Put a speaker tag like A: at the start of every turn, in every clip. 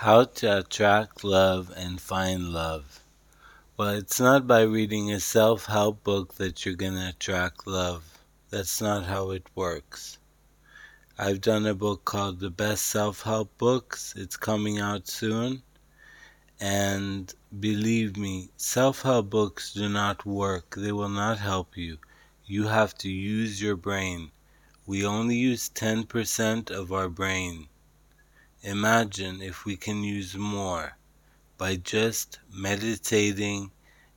A: How to attract love and find love. Well, it's not by reading a self help book that you're going to attract love. That's not how it works. I've done a book called The Best Self Help Books. It's coming out soon. And believe me, self help books do not work. They will not help you. You have to use your brain. We only use 10% of our brain. Imagine if we can use more by just meditating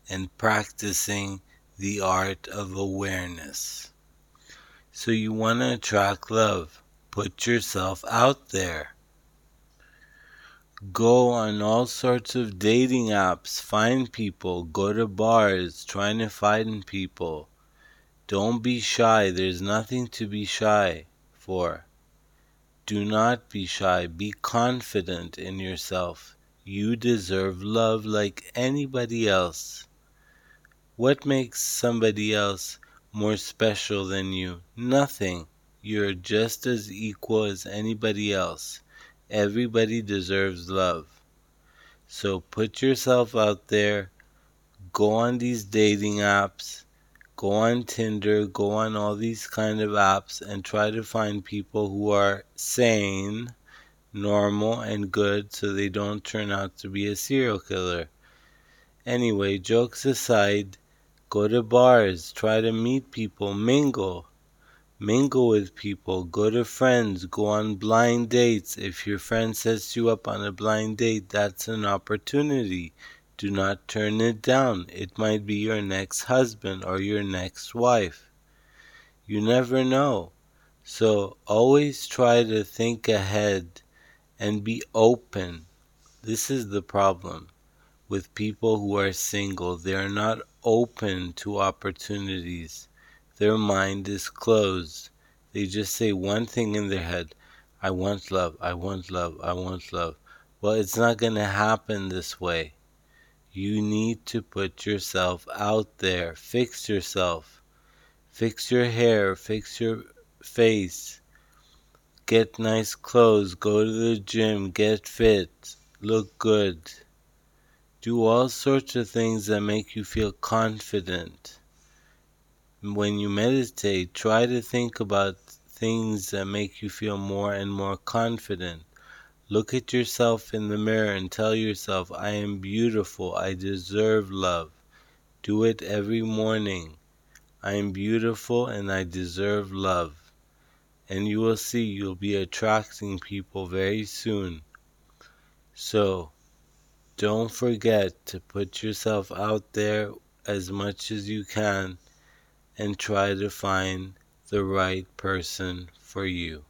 A: and practicing the art of awareness. So, you want to attract love. Put yourself out there. Go on all sorts of dating apps, find people, go to bars, trying to find people. Don't be shy. There's nothing to be shy for. Do not be shy. Be confident in yourself. You deserve love like anybody else. What makes somebody else more special than you? Nothing. You're just as equal as anybody else. Everybody deserves love. So put yourself out there. Go on these dating apps go on Tinder, go on all these kind of apps and try to find people who are sane, normal, and good so they don't turn out to be a serial killer. Anyway, jokes aside, go to bars, try to meet people, mingle. Mingle with people, go to friends, go on blind dates. If your friend sets you up on a blind date, that's an opportunity do not turn it down. It might be your next husband or your next wife. You never know. So always try to think ahead and be open. This is the problem with people who are single. They are not open to opportunities. Their mind is closed. They just say one thing in their head I want love, I want love, I want love. Well, it's not going to happen this way. You need to put yourself out there. Fix yourself. Fix your hair. Fix your face. Get nice clothes. Go to the gym. Get fit. Look good. Do all sorts of things that make you feel confident. When you meditate, try to think about things that make you feel more and more confident. Look at yourself in the mirror and tell yourself, I am beautiful. I deserve love. Do it every morning. I am beautiful and I deserve love. And you will see you'll be attracting people very soon. So, don't forget to put yourself out there as much as you can and try to find the right person for you.